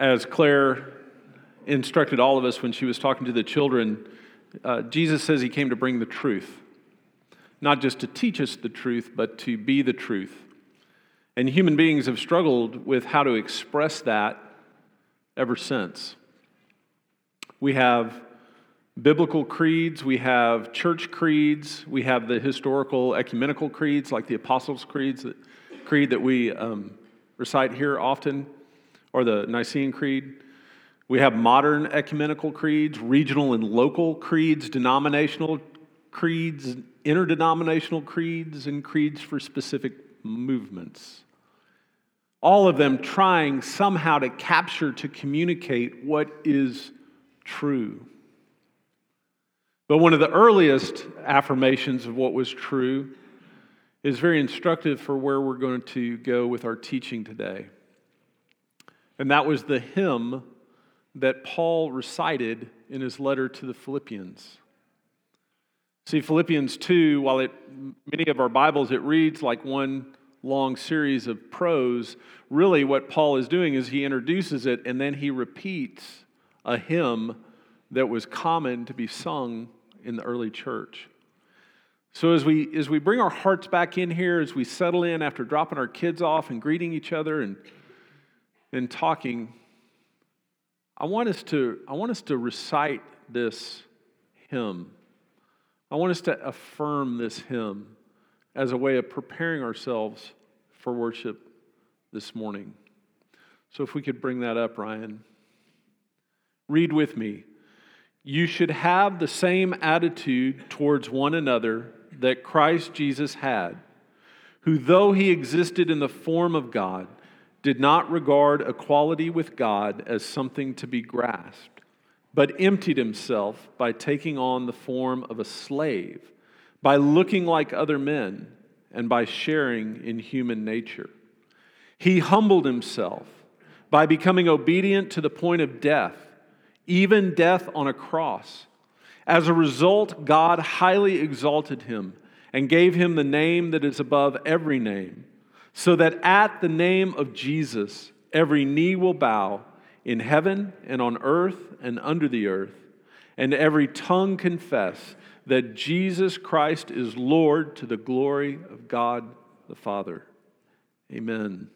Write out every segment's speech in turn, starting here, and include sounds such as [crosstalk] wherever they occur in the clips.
As Claire instructed all of us when she was talking to the children, uh, Jesus says he came to bring the truth, not just to teach us the truth, but to be the truth. And human beings have struggled with how to express that ever since. We have biblical creeds, we have church creeds, we have the historical ecumenical creeds like the Apostles' creeds, creed that we um, recite here often, or the Nicene Creed. We have modern ecumenical creeds, regional and local creeds, denominational creeds, interdenominational creeds, and creeds for specific movements. All of them trying somehow to capture, to communicate what is true. But one of the earliest affirmations of what was true is very instructive for where we're going to go with our teaching today. And that was the hymn that Paul recited in his letter to the Philippians. See, Philippians 2, while it, many of our Bibles it reads like one long series of prose, really what Paul is doing is he introduces it and then he repeats a hymn that was common to be sung in the early church. So as we as we bring our hearts back in here, as we settle in after dropping our kids off and greeting each other and and talking, I want us to I want us to recite this hymn. I want us to affirm this hymn as a way of preparing ourselves for worship this morning. So if we could bring that up, Ryan. Read with me. You should have the same attitude towards one another that Christ Jesus had, who, though he existed in the form of God, did not regard equality with God as something to be grasped, but emptied himself by taking on the form of a slave, by looking like other men, and by sharing in human nature. He humbled himself by becoming obedient to the point of death even death on a cross. As a result, God highly exalted him and gave him the name that is above every name, so that at the name of Jesus, every knee will bow in heaven and on earth and under the earth, and every tongue confess that Jesus Christ is Lord to the glory of God the Father. Amen.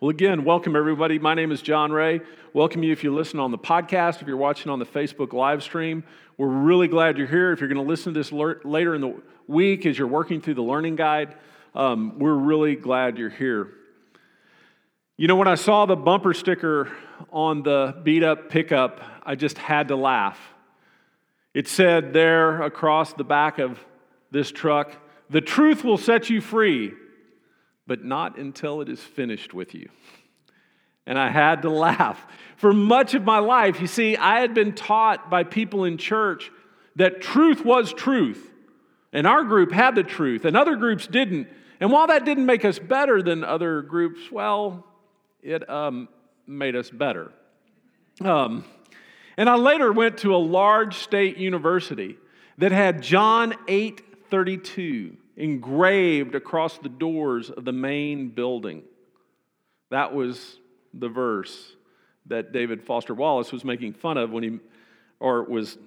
Well, again, welcome everybody. My name is John Ray. Welcome you if you listen on the podcast, if you're watching on the Facebook live stream. We're really glad you're here. If you're going to listen to this later in the week as you're working through the learning guide, um, we're really glad you're here. You know, when I saw the bumper sticker on the beat up pickup, I just had to laugh. It said there across the back of this truck, The truth will set you free but not until it is finished with you. And I had to laugh. For much of my life, you see, I had been taught by people in church that truth was truth. And our group had the truth, and other groups didn't. And while that didn't make us better than other groups, well, it um, made us better. Um, and I later went to a large state university that had John 8 32 engraved across the doors of the main building. That was the verse that David Foster Wallace was making fun of when he, or was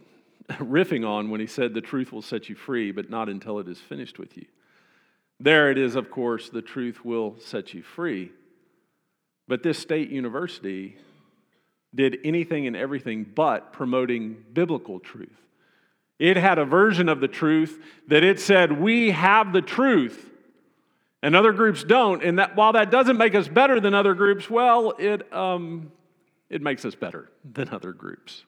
[laughs] riffing on when he said, The truth will set you free, but not until it is finished with you. There it is, of course, the truth will set you free. But this state university did anything and everything but promoting biblical truth. It had a version of the truth that it said, We have the truth, and other groups don't. And that, while that doesn't make us better than other groups, well, it, um, it makes us better than other groups.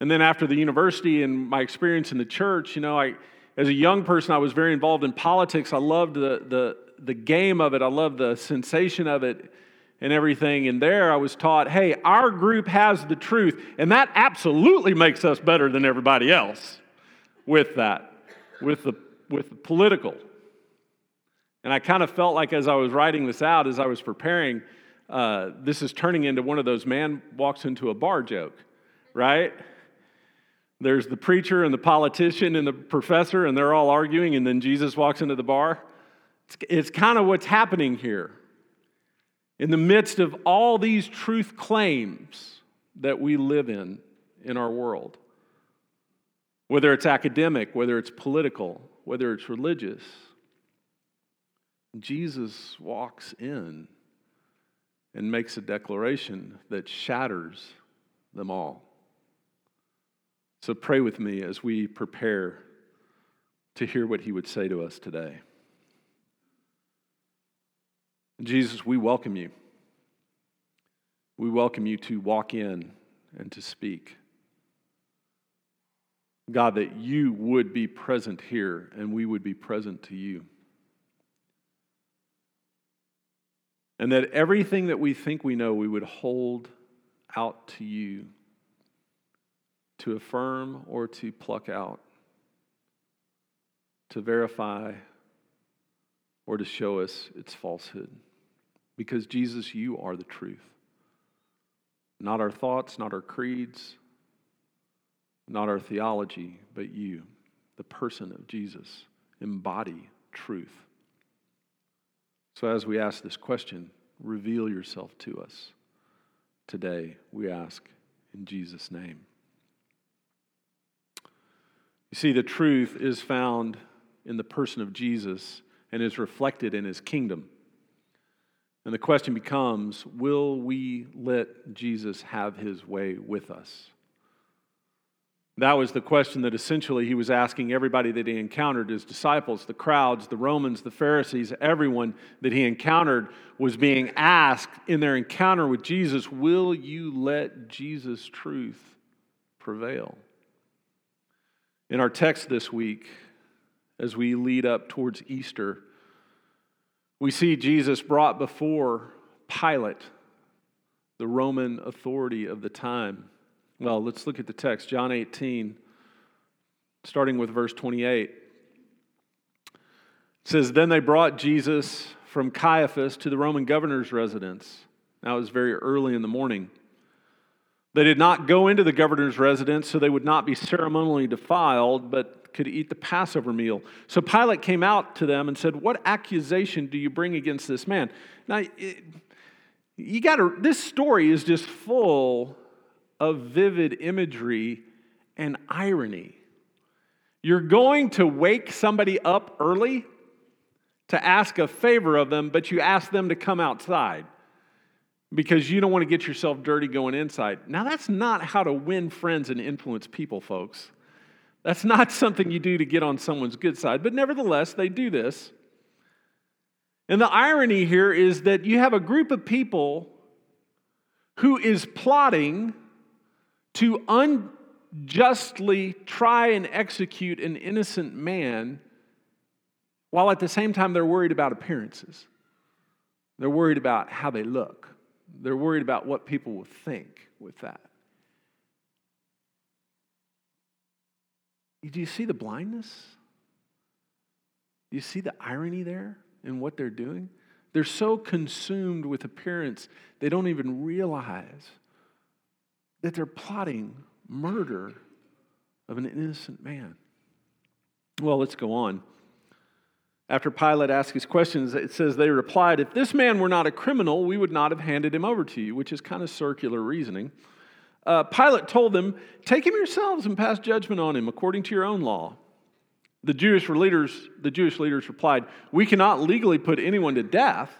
And then after the university and my experience in the church, you know, I, as a young person, I was very involved in politics. I loved the, the, the game of it, I loved the sensation of it and everything. And there I was taught, hey, our group has the truth. And that absolutely makes us better than everybody else with that, with the, with the political. And I kind of felt like as I was writing this out, as I was preparing, uh, this is turning into one of those man walks into a bar joke, right? There's the preacher and the politician and the professor, and they're all arguing, and then Jesus walks into the bar. It's, it's kind of what's happening here. In the midst of all these truth claims that we live in in our world, whether it's academic, whether it's political, whether it's religious, Jesus walks in and makes a declaration that shatters them all. So pray with me as we prepare to hear what he would say to us today. Jesus, we welcome you. We welcome you to walk in and to speak. God, that you would be present here and we would be present to you. And that everything that we think we know, we would hold out to you to affirm or to pluck out, to verify or to show us its falsehood. Because, Jesus, you are the truth. Not our thoughts, not our creeds, not our theology, but you, the person of Jesus, embody truth. So, as we ask this question, reveal yourself to us today, we ask in Jesus' name. You see, the truth is found in the person of Jesus and is reflected in his kingdom. And the question becomes will we let Jesus have his way with us? That was the question that essentially he was asking everybody that he encountered his disciples, the crowds, the Romans, the Pharisees, everyone that he encountered was being asked in their encounter with Jesus, Will you let Jesus' truth prevail? In our text this week, as we lead up towards Easter, we see Jesus brought before Pilate, the Roman authority of the time. Well, let's look at the text, John 18, starting with verse 28. It says, Then they brought Jesus from Caiaphas to the Roman governor's residence. Now it was very early in the morning. They did not go into the governor's residence so they would not be ceremonially defiled, but could eat the Passover meal. So Pilate came out to them and said, What accusation do you bring against this man? Now, it, you got to, this story is just full of vivid imagery and irony. You're going to wake somebody up early to ask a favor of them, but you ask them to come outside because you don't want to get yourself dirty going inside. Now, that's not how to win friends and influence people, folks. That's not [laughs] something you do to get on someone's good side, but nevertheless, they do this. And the irony here is that you have a group of people who is plotting to unjustly try and execute an innocent man while at the same time they're worried about appearances. They're worried about how they look. They're worried about what people will think with that. Do you see the blindness? Do you see the irony there in what they're doing? They're so consumed with appearance, they don't even realize that they're plotting murder of an innocent man. Well, let's go on. After Pilate asked his questions, it says they replied, If this man were not a criminal, we would not have handed him over to you, which is kind of circular reasoning. Uh, Pilate told them, Take him yourselves and pass judgment on him according to your own law. The Jewish leaders, the Jewish leaders replied, We cannot legally put anyone to death.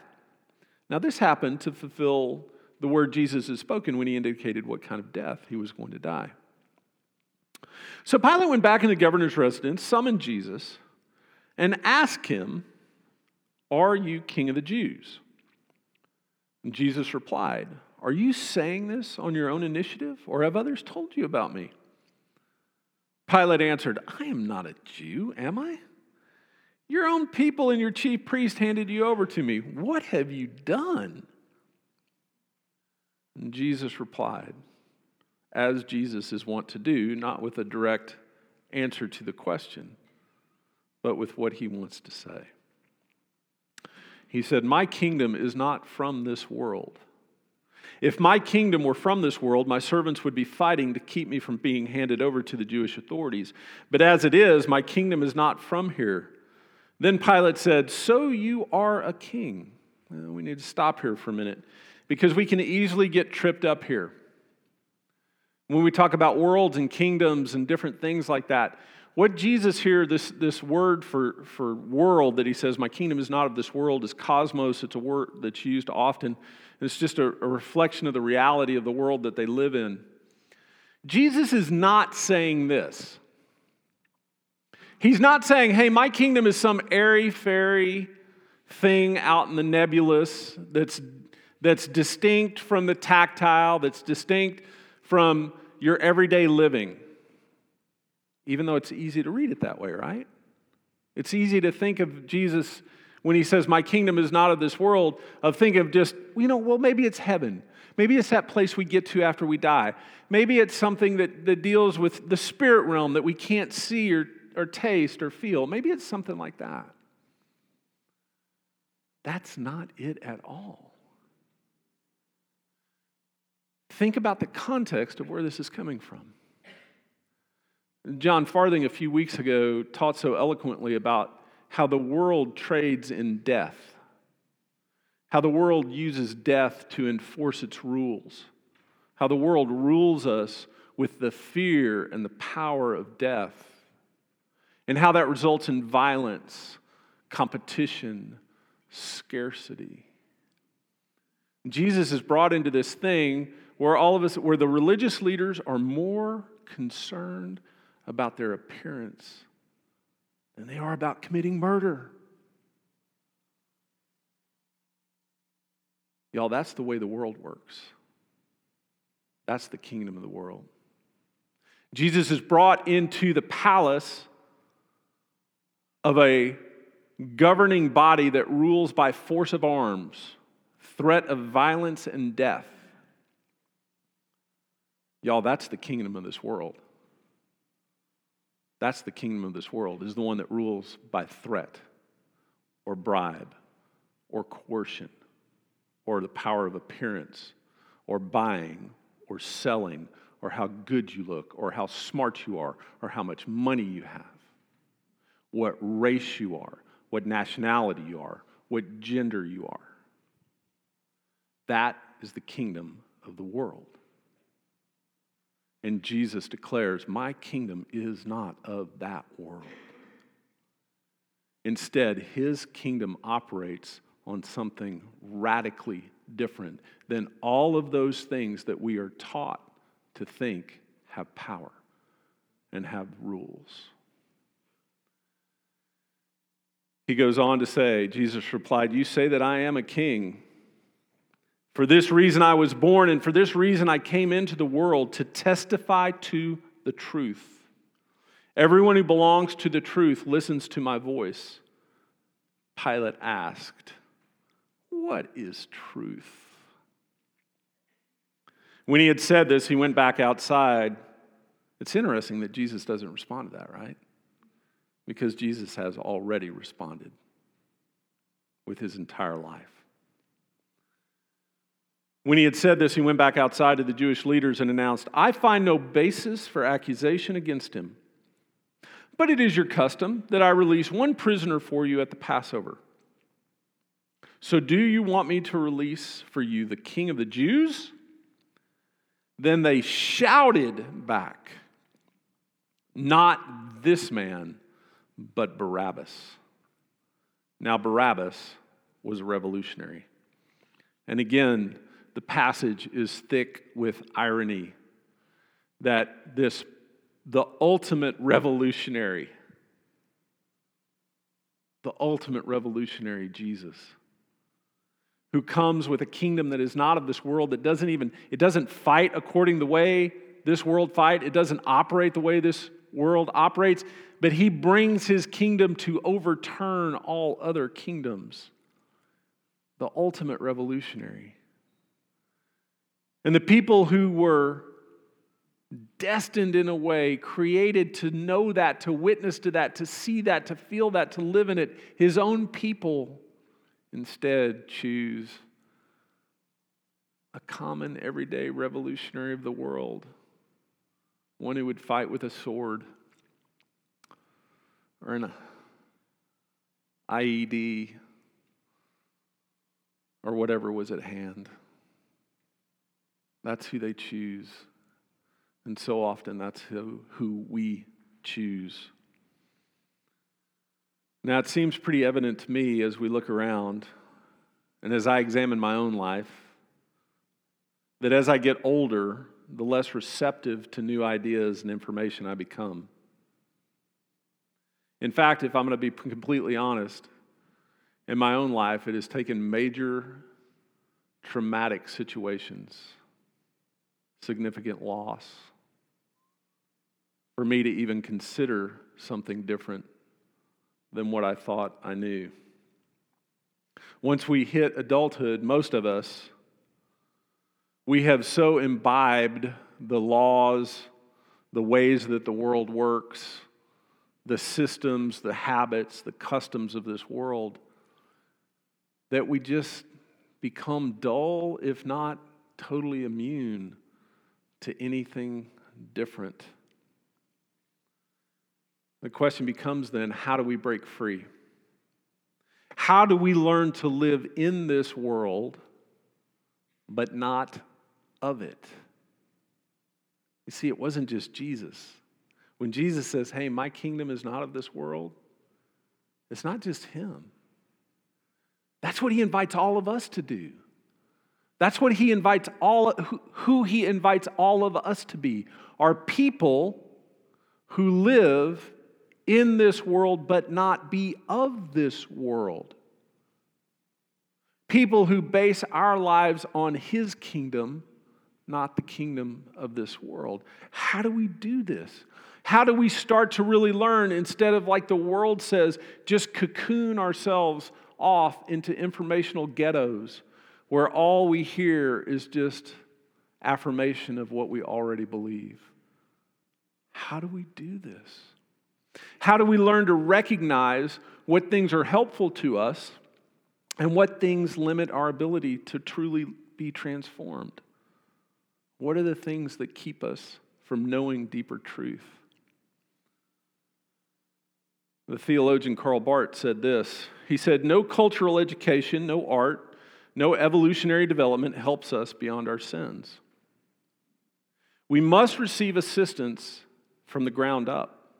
Now, this happened to fulfill the word Jesus had spoken when he indicated what kind of death he was going to die. So Pilate went back into the governor's residence, summoned Jesus, and ask him, Are you king of the Jews? And Jesus replied, Are you saying this on your own initiative, or have others told you about me? Pilate answered, I am not a Jew, am I? Your own people and your chief priest handed you over to me. What have you done? And Jesus replied, as Jesus is wont to do, not with a direct answer to the question, but with what he wants to say. He said, My kingdom is not from this world. If my kingdom were from this world, my servants would be fighting to keep me from being handed over to the Jewish authorities. But as it is, my kingdom is not from here. Then Pilate said, So you are a king. we need to stop here for a minute because we can easily get tripped up here. When we talk about worlds and kingdoms and different things like that, what Jesus here, this, this word for, for world that he says, My kingdom is not of this world, is cosmos. It's a word that's used often. It's just a, a reflection of the reality of the world that they live in. Jesus is not saying this. He's not saying, Hey, my kingdom is some airy fairy thing out in the nebulous that's, that's distinct from the tactile, that's distinct from your everyday living. Even though it's easy to read it that way, right? It's easy to think of Jesus when he says, My kingdom is not of this world, of think of just, you know, well, maybe it's heaven. Maybe it's that place we get to after we die. Maybe it's something that, that deals with the spirit realm that we can't see or, or taste or feel. Maybe it's something like that. That's not it at all. Think about the context of where this is coming from. John Farthing, a few weeks ago, taught so eloquently about how the world trades in death, how the world uses death to enforce its rules, how the world rules us with the fear and the power of death, and how that results in violence, competition, scarcity. Jesus is brought into this thing where all of us, where the religious leaders are more concerned about their appearance than they are about committing murder. Y'all, that's the way the world works. That's the kingdom of the world. Jesus is brought into the palace of a governing body that rules by force of arms, threat of violence and death. Y'all, that's the kingdom of this world. That's the kingdom of this world, is the one that rules by threat or bribe or coercion or the power of appearance or buying or selling or how good you look or how smart you are or how much money you have, what race you are, what nationality you are, what gender you are. That is the kingdom of the world. And Jesus declares, My kingdom is not of that world. Instead, his kingdom operates on something radically different than all of those things that we are taught to think have power and have rules. He goes on to say, Jesus replied, You say that I am a king. For this reason I was born, and for this reason I came into the world to testify to the truth. Everyone who belongs to the truth listens to my voice. Pilate asked, What is truth? When he had said this, he went back outside. It's interesting that Jesus doesn't respond to that, right? Because Jesus has already responded with his entire life. When he had said this, he went back outside to the Jewish leaders and announced, I find no basis for accusation against him. But it is your custom that I release one prisoner for you at the Passover. So, do you want me to release for you the king of the Jews? Then they shouted back, Not this man, but Barabbas. Now, Barabbas was a revolutionary. And again, the passage is thick with irony that this, the ultimate revolutionary, the ultimate revolutionary Jesus, who comes with a kingdom that is not of this world, that doesn't even, it doesn't fight according the way this world fight, it doesn't operate the way this world operates, but he brings his kingdom to overturn all other kingdoms. The ultimate revolutionary. And the people who were destined in a way, created to know that, to witness to that, to see that, to feel that, to live in it, his own people instead choose a common, everyday revolutionary of the world, one who would fight with a sword or an IED or whatever was at hand. That's who they choose. And so often that's who, who we choose. Now, it seems pretty evident to me as we look around and as I examine my own life that as I get older, the less receptive to new ideas and information I become. In fact, if I'm going to be completely honest, in my own life, it has taken major traumatic situations, significant loss, for me to even consider something different than what I thought I knew. Once we hit adulthood, most of us, we have so imbibed the laws, the ways that the world works, the systems, the habits, the customs of this world that we just become dull, if not totally immune to anything different. The question becomes then how do we break free? How do we learn to live in this world, but not of it? You see, it wasn't just Jesus. When Jesus says, Hey, my kingdom is not of this world, it's not just him. That's what he invites all of us to do. That's what he invites all who he invites all of us to be. Are people who live in this world but not be of this world. People who base our lives on his kingdom, not the kingdom of this world. How do we do this? How do we start to really learn instead of, like the world says, just cocoon ourselves off into informational ghettos where all we hear is just affirmation of what we already believe? How do we do this? How do we learn to recognize what things are helpful to us and what things limit our ability to truly be transformed? What are the things that keep us from knowing deeper truth? The theologian Karl Barth said this. He said, No cultural education, no art, no evolutionary development helps us beyond our sins. We must receive assistance from the ground up.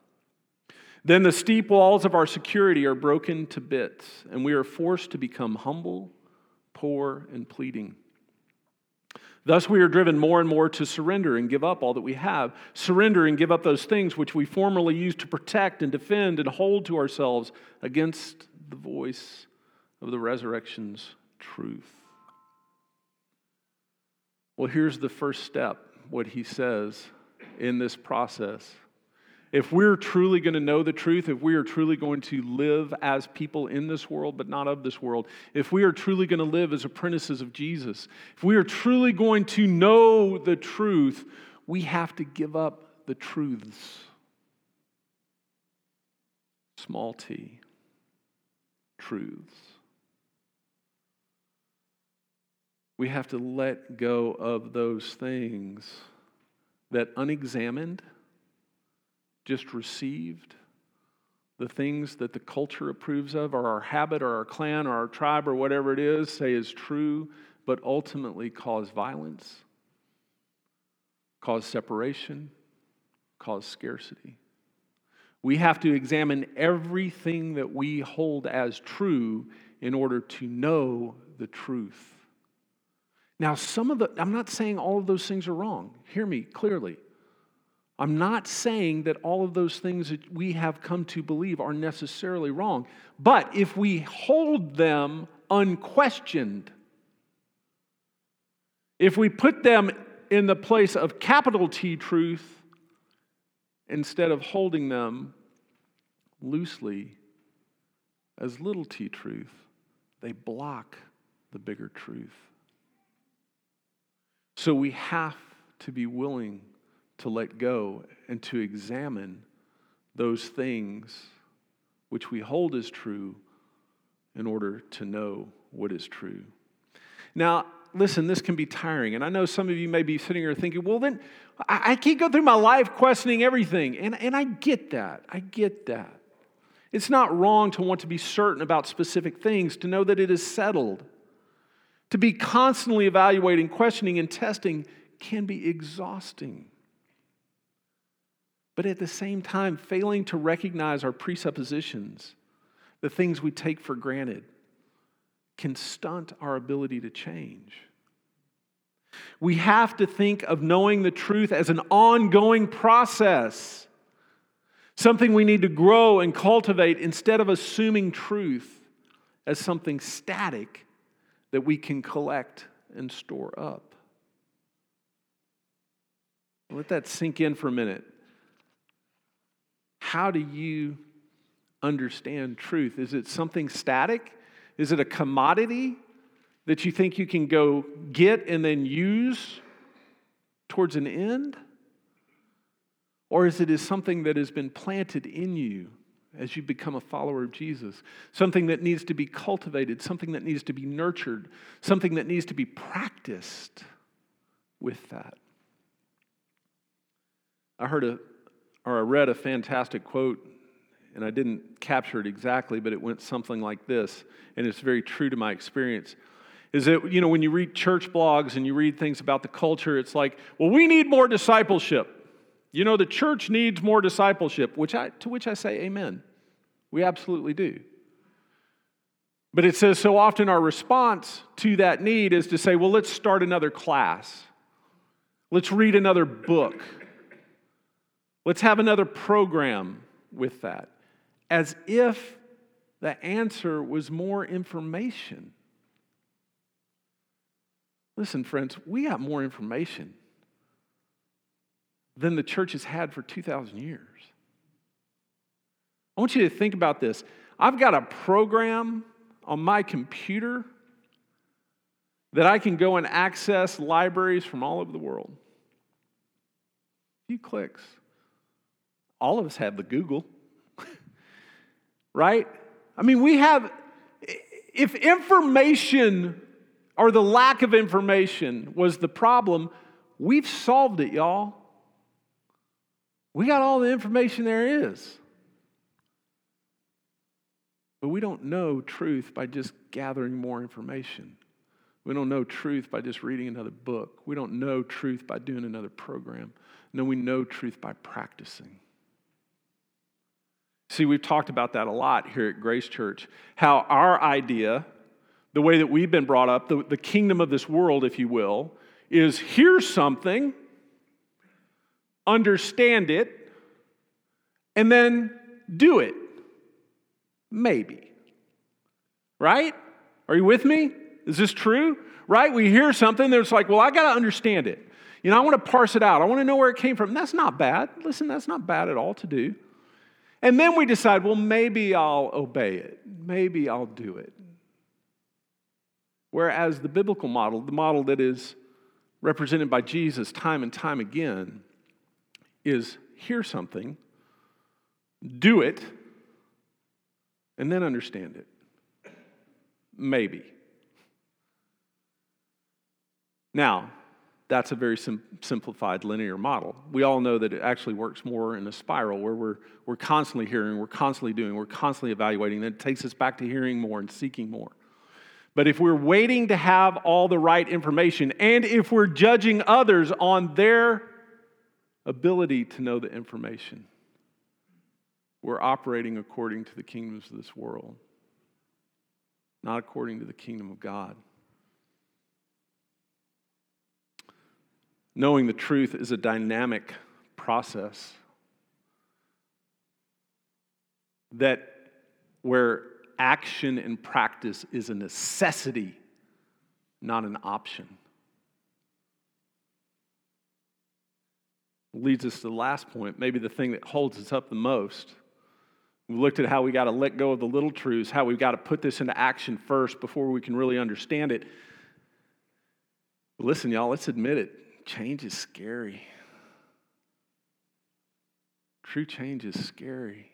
Then the steep walls of our security are broken to bits, and we are forced to become humble, poor, and pleading. Thus, we are driven more and more to surrender and give up all that we have. Surrender and give up those things which we formerly used to protect and defend and hold to ourselves against the voice of the resurrection's truth. Well, here's the first step what he says in this process if we're truly going to know the truth, if we are truly going to live as people in this world but not of this world, if we are truly going to live as apprentices of Jesus, if we are truly going to know the truth, we have to give up the truths. Small t, truths. We have to let go of those things that unexamined just received, the things that the culture approves of, or our habit, or our clan, or our tribe, or whatever it is, say is true, but ultimately cause violence, cause separation, cause scarcity. We have to examine everything that we hold as true in order to know the truth. Now, some of the, I'm not saying all of those things are wrong. Hear me clearly. I'm not saying that all of those things that we have come to believe are necessarily wrong. But if we hold them unquestioned, if we put them in the place of capital T truth instead of holding them loosely as little t truth, they block the bigger truth. So we have to be willing to let go and to examine those things which we hold as true in order to know what is true. Now, listen, this can be tiring. And I know some of you may be sitting here thinking, well, then I, I can't go through my life questioning everything. And, and I get that. I get that. It's not wrong to want to be certain about specific things, to know that it is settled. To be constantly evaluating, questioning, and testing can be exhausting. But at the same time, failing to recognize our presuppositions, the things we take for granted, can stunt our ability to change. We have to think of knowing the truth as an ongoing process, something we need to grow and cultivate instead of assuming truth as something static that we can collect and store up. Let that sink in for a minute. How do you understand truth? Is it something static? Is it a commodity that you think you can go get and then use towards an end? Or is it is something that has been planted in you as you become a follower of Jesus? Something that needs to be cultivated, something that needs to be nurtured, something that needs to be practiced with that. I heard a or I read a fantastic quote and I didn't capture it exactly, but it went something like this, and it's very true to my experience. Is that, you know, when you read church blogs and you read things about the culture, it's like, well, we need more discipleship. You know, the church needs more discipleship, which I, to which I say amen. We absolutely do. But it says so often our response to that need is to say, well, let's start another class. Let's read another book. Let's have another program with that as if the answer was more information. Listen, friends, we got more information than the church has had for 2,000 years. I want you to think about this. I've got a program on my computer that I can go and access libraries from all over the world. A few clicks. All of us have the Google [laughs] right? I mean, we have, if information or the lack of information was the problem, we've solved it, y'all. We got all the information there is. But we don't know truth by just gathering more information. We don't know truth by just reading another book. We don't know truth by doing another program. No, we know truth by practicing. See, we've talked about that a lot here at Grace Church. How our idea, the way that we've been brought up, the, the kingdom of this world, if you will, is here's something, understand it, and then do it. Maybe. Right? Are you with me? Is this true? Right? We hear something that's like, well, I got to understand it. You know, I want to parse it out. I want to know where it came from. That's not bad. Listen, that's not bad at all to do. And then we decide, well, maybe I'll obey it. Maybe I'll do it. Whereas the biblical model, the model that is represented by Jesus time and time again, is hear something, do it, and then understand it. Maybe. Now, that's a very sim- simplified linear model. We all know that it actually works more in a spiral where we're, we're constantly hearing, we're constantly doing, we're constantly evaluating. That takes us back to hearing more and seeking more. But if we're waiting to have all the right information, and if we're judging others on their ability to know the information, we're operating according to the kingdoms of this world, not according to the kingdom of God. Knowing the truth is a dynamic process that where action and practice is a necessity, not an option. Leads us to the last point, maybe the thing that holds us up the most. We looked at how we got to let go of the little truths, how we've got to put this into action first before we can really understand it. Listen, y'all, let's admit it change is scary. True change is scary.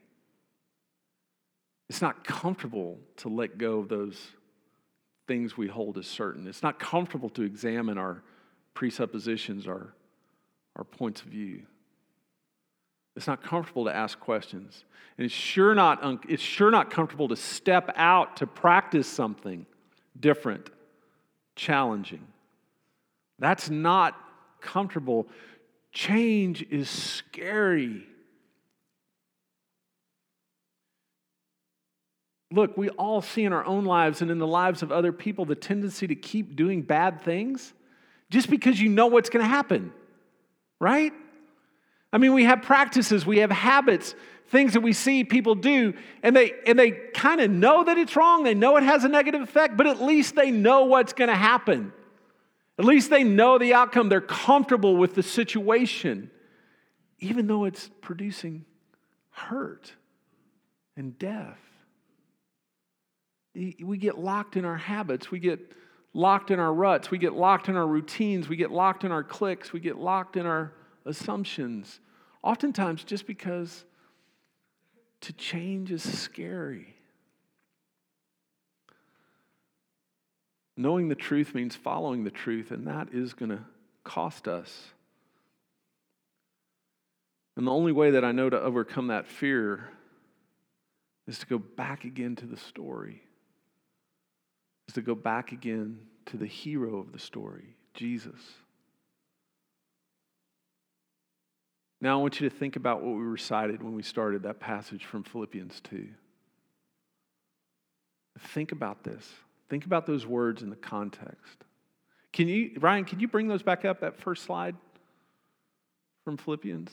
It's not comfortable to let go of those things we hold as certain. It's not comfortable to examine our presuppositions, our, our points of view. It's not comfortable to ask questions. And it's sure, not un- it's sure not comfortable to step out to practice something different, challenging. That's not comfortable. Change is scary. Look, we all see in our own lives and in the lives of other people the tendency to keep doing bad things just because you know what's going to happen, right? I mean, we have practices, we have habits, things that we see people do, and they, and they kind of know that it's wrong. They know it has a negative effect, but at least they know what's going to happen. At least they know the outcome. They're comfortable with the situation, even though it's producing hurt and death. We get locked in our habits. We get locked in our ruts. We get locked in our routines. We get locked in our cliques. We get locked in our assumptions. Oftentimes, just because to change is scary. Knowing the truth means following the truth, and that is going to cost us. And the only way that I know to overcome that fear is to go back again to the story is to go back again to the hero of the story, Jesus. Now, I want you to think about what we recited when we started that passage from Philippians 2. Think about this. Think about those words in the context. Can you, Ryan, can you bring those back up, that first slide from Philippians?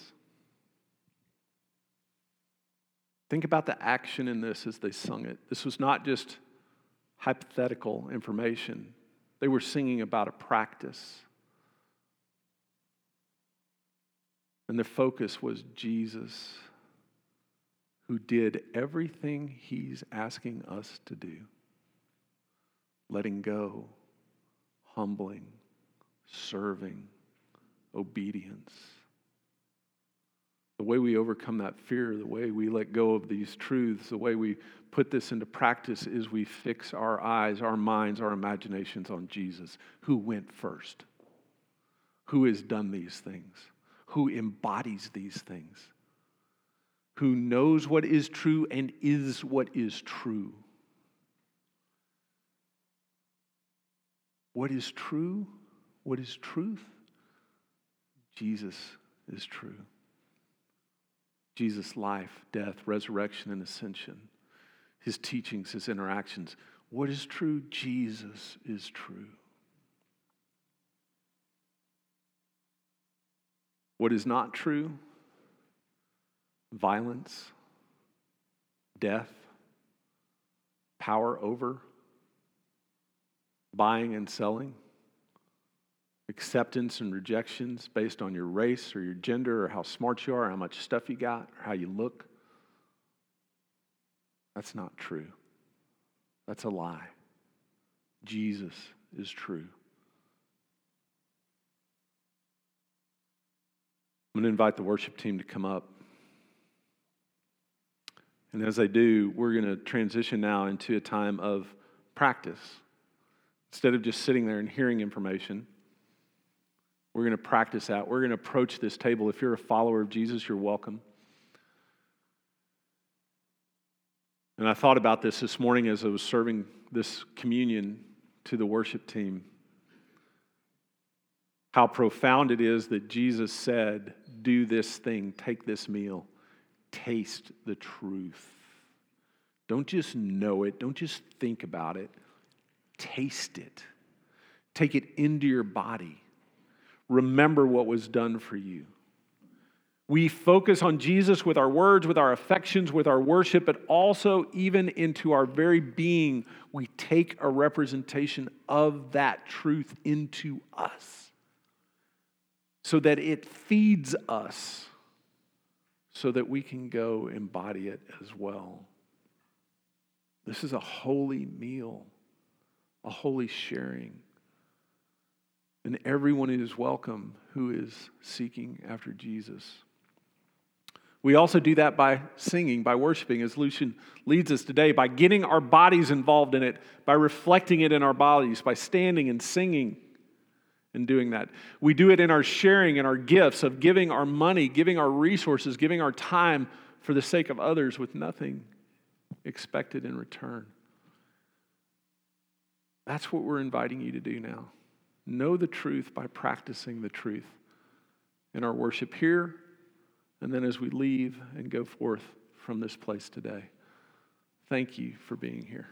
Think about the action in this as they sung it. This was not just hypothetical information. They were singing about a practice. And the focus was Jesus, who did everything he's asking us to do letting go, humbling, serving, obedience. The way we overcome that fear, the way we let go of these truths, the way we put this into practice is we fix our eyes, our minds, our imaginations on Jesus, who went first, who has done these things, who embodies these things, who knows what is true and is what is true. What is true? What is truth? Jesus is true. Jesus' life, death, resurrection, and ascension, his teachings, his interactions. What is true? Jesus is true. What is not true? Violence, death, power over, buying and selling acceptance and rejections based on your race or your gender or how smart you are, how much stuff you got, or how you look. That's not true. That's a lie. Jesus is true. I'm going to invite the worship team to come up. And as they do, we're going to transition now into a time of practice. Instead of just sitting there and hearing information, we're going to practice that. We're going to approach this table. If you're a follower of Jesus, you're welcome. And I thought about this this morning as I was serving this communion to the worship team. How profound it is that Jesus said, Do this thing, take this meal, taste the truth. Don't just know it, don't just think about it, taste it. Take it into your body remember what was done for you. We focus on Jesus with our words, with our affections, with our worship, but also even into our very being, we take a representation of that truth into us so that it feeds us so that we can go embody it as well. This is a holy meal, a holy sharing and everyone is welcome who is seeking after Jesus. We also do that by singing, by worshiping, as Lucian leads us today, by getting our bodies involved in it, by reflecting it in our bodies, by standing and singing and doing that. We do it in our sharing and our gifts of giving our money, giving our resources, giving our time for the sake of others with nothing expected in return. That's what we're inviting you to do now. Know the truth by practicing the truth in our worship here, and then as we leave and go forth from this place today. Thank you for being here.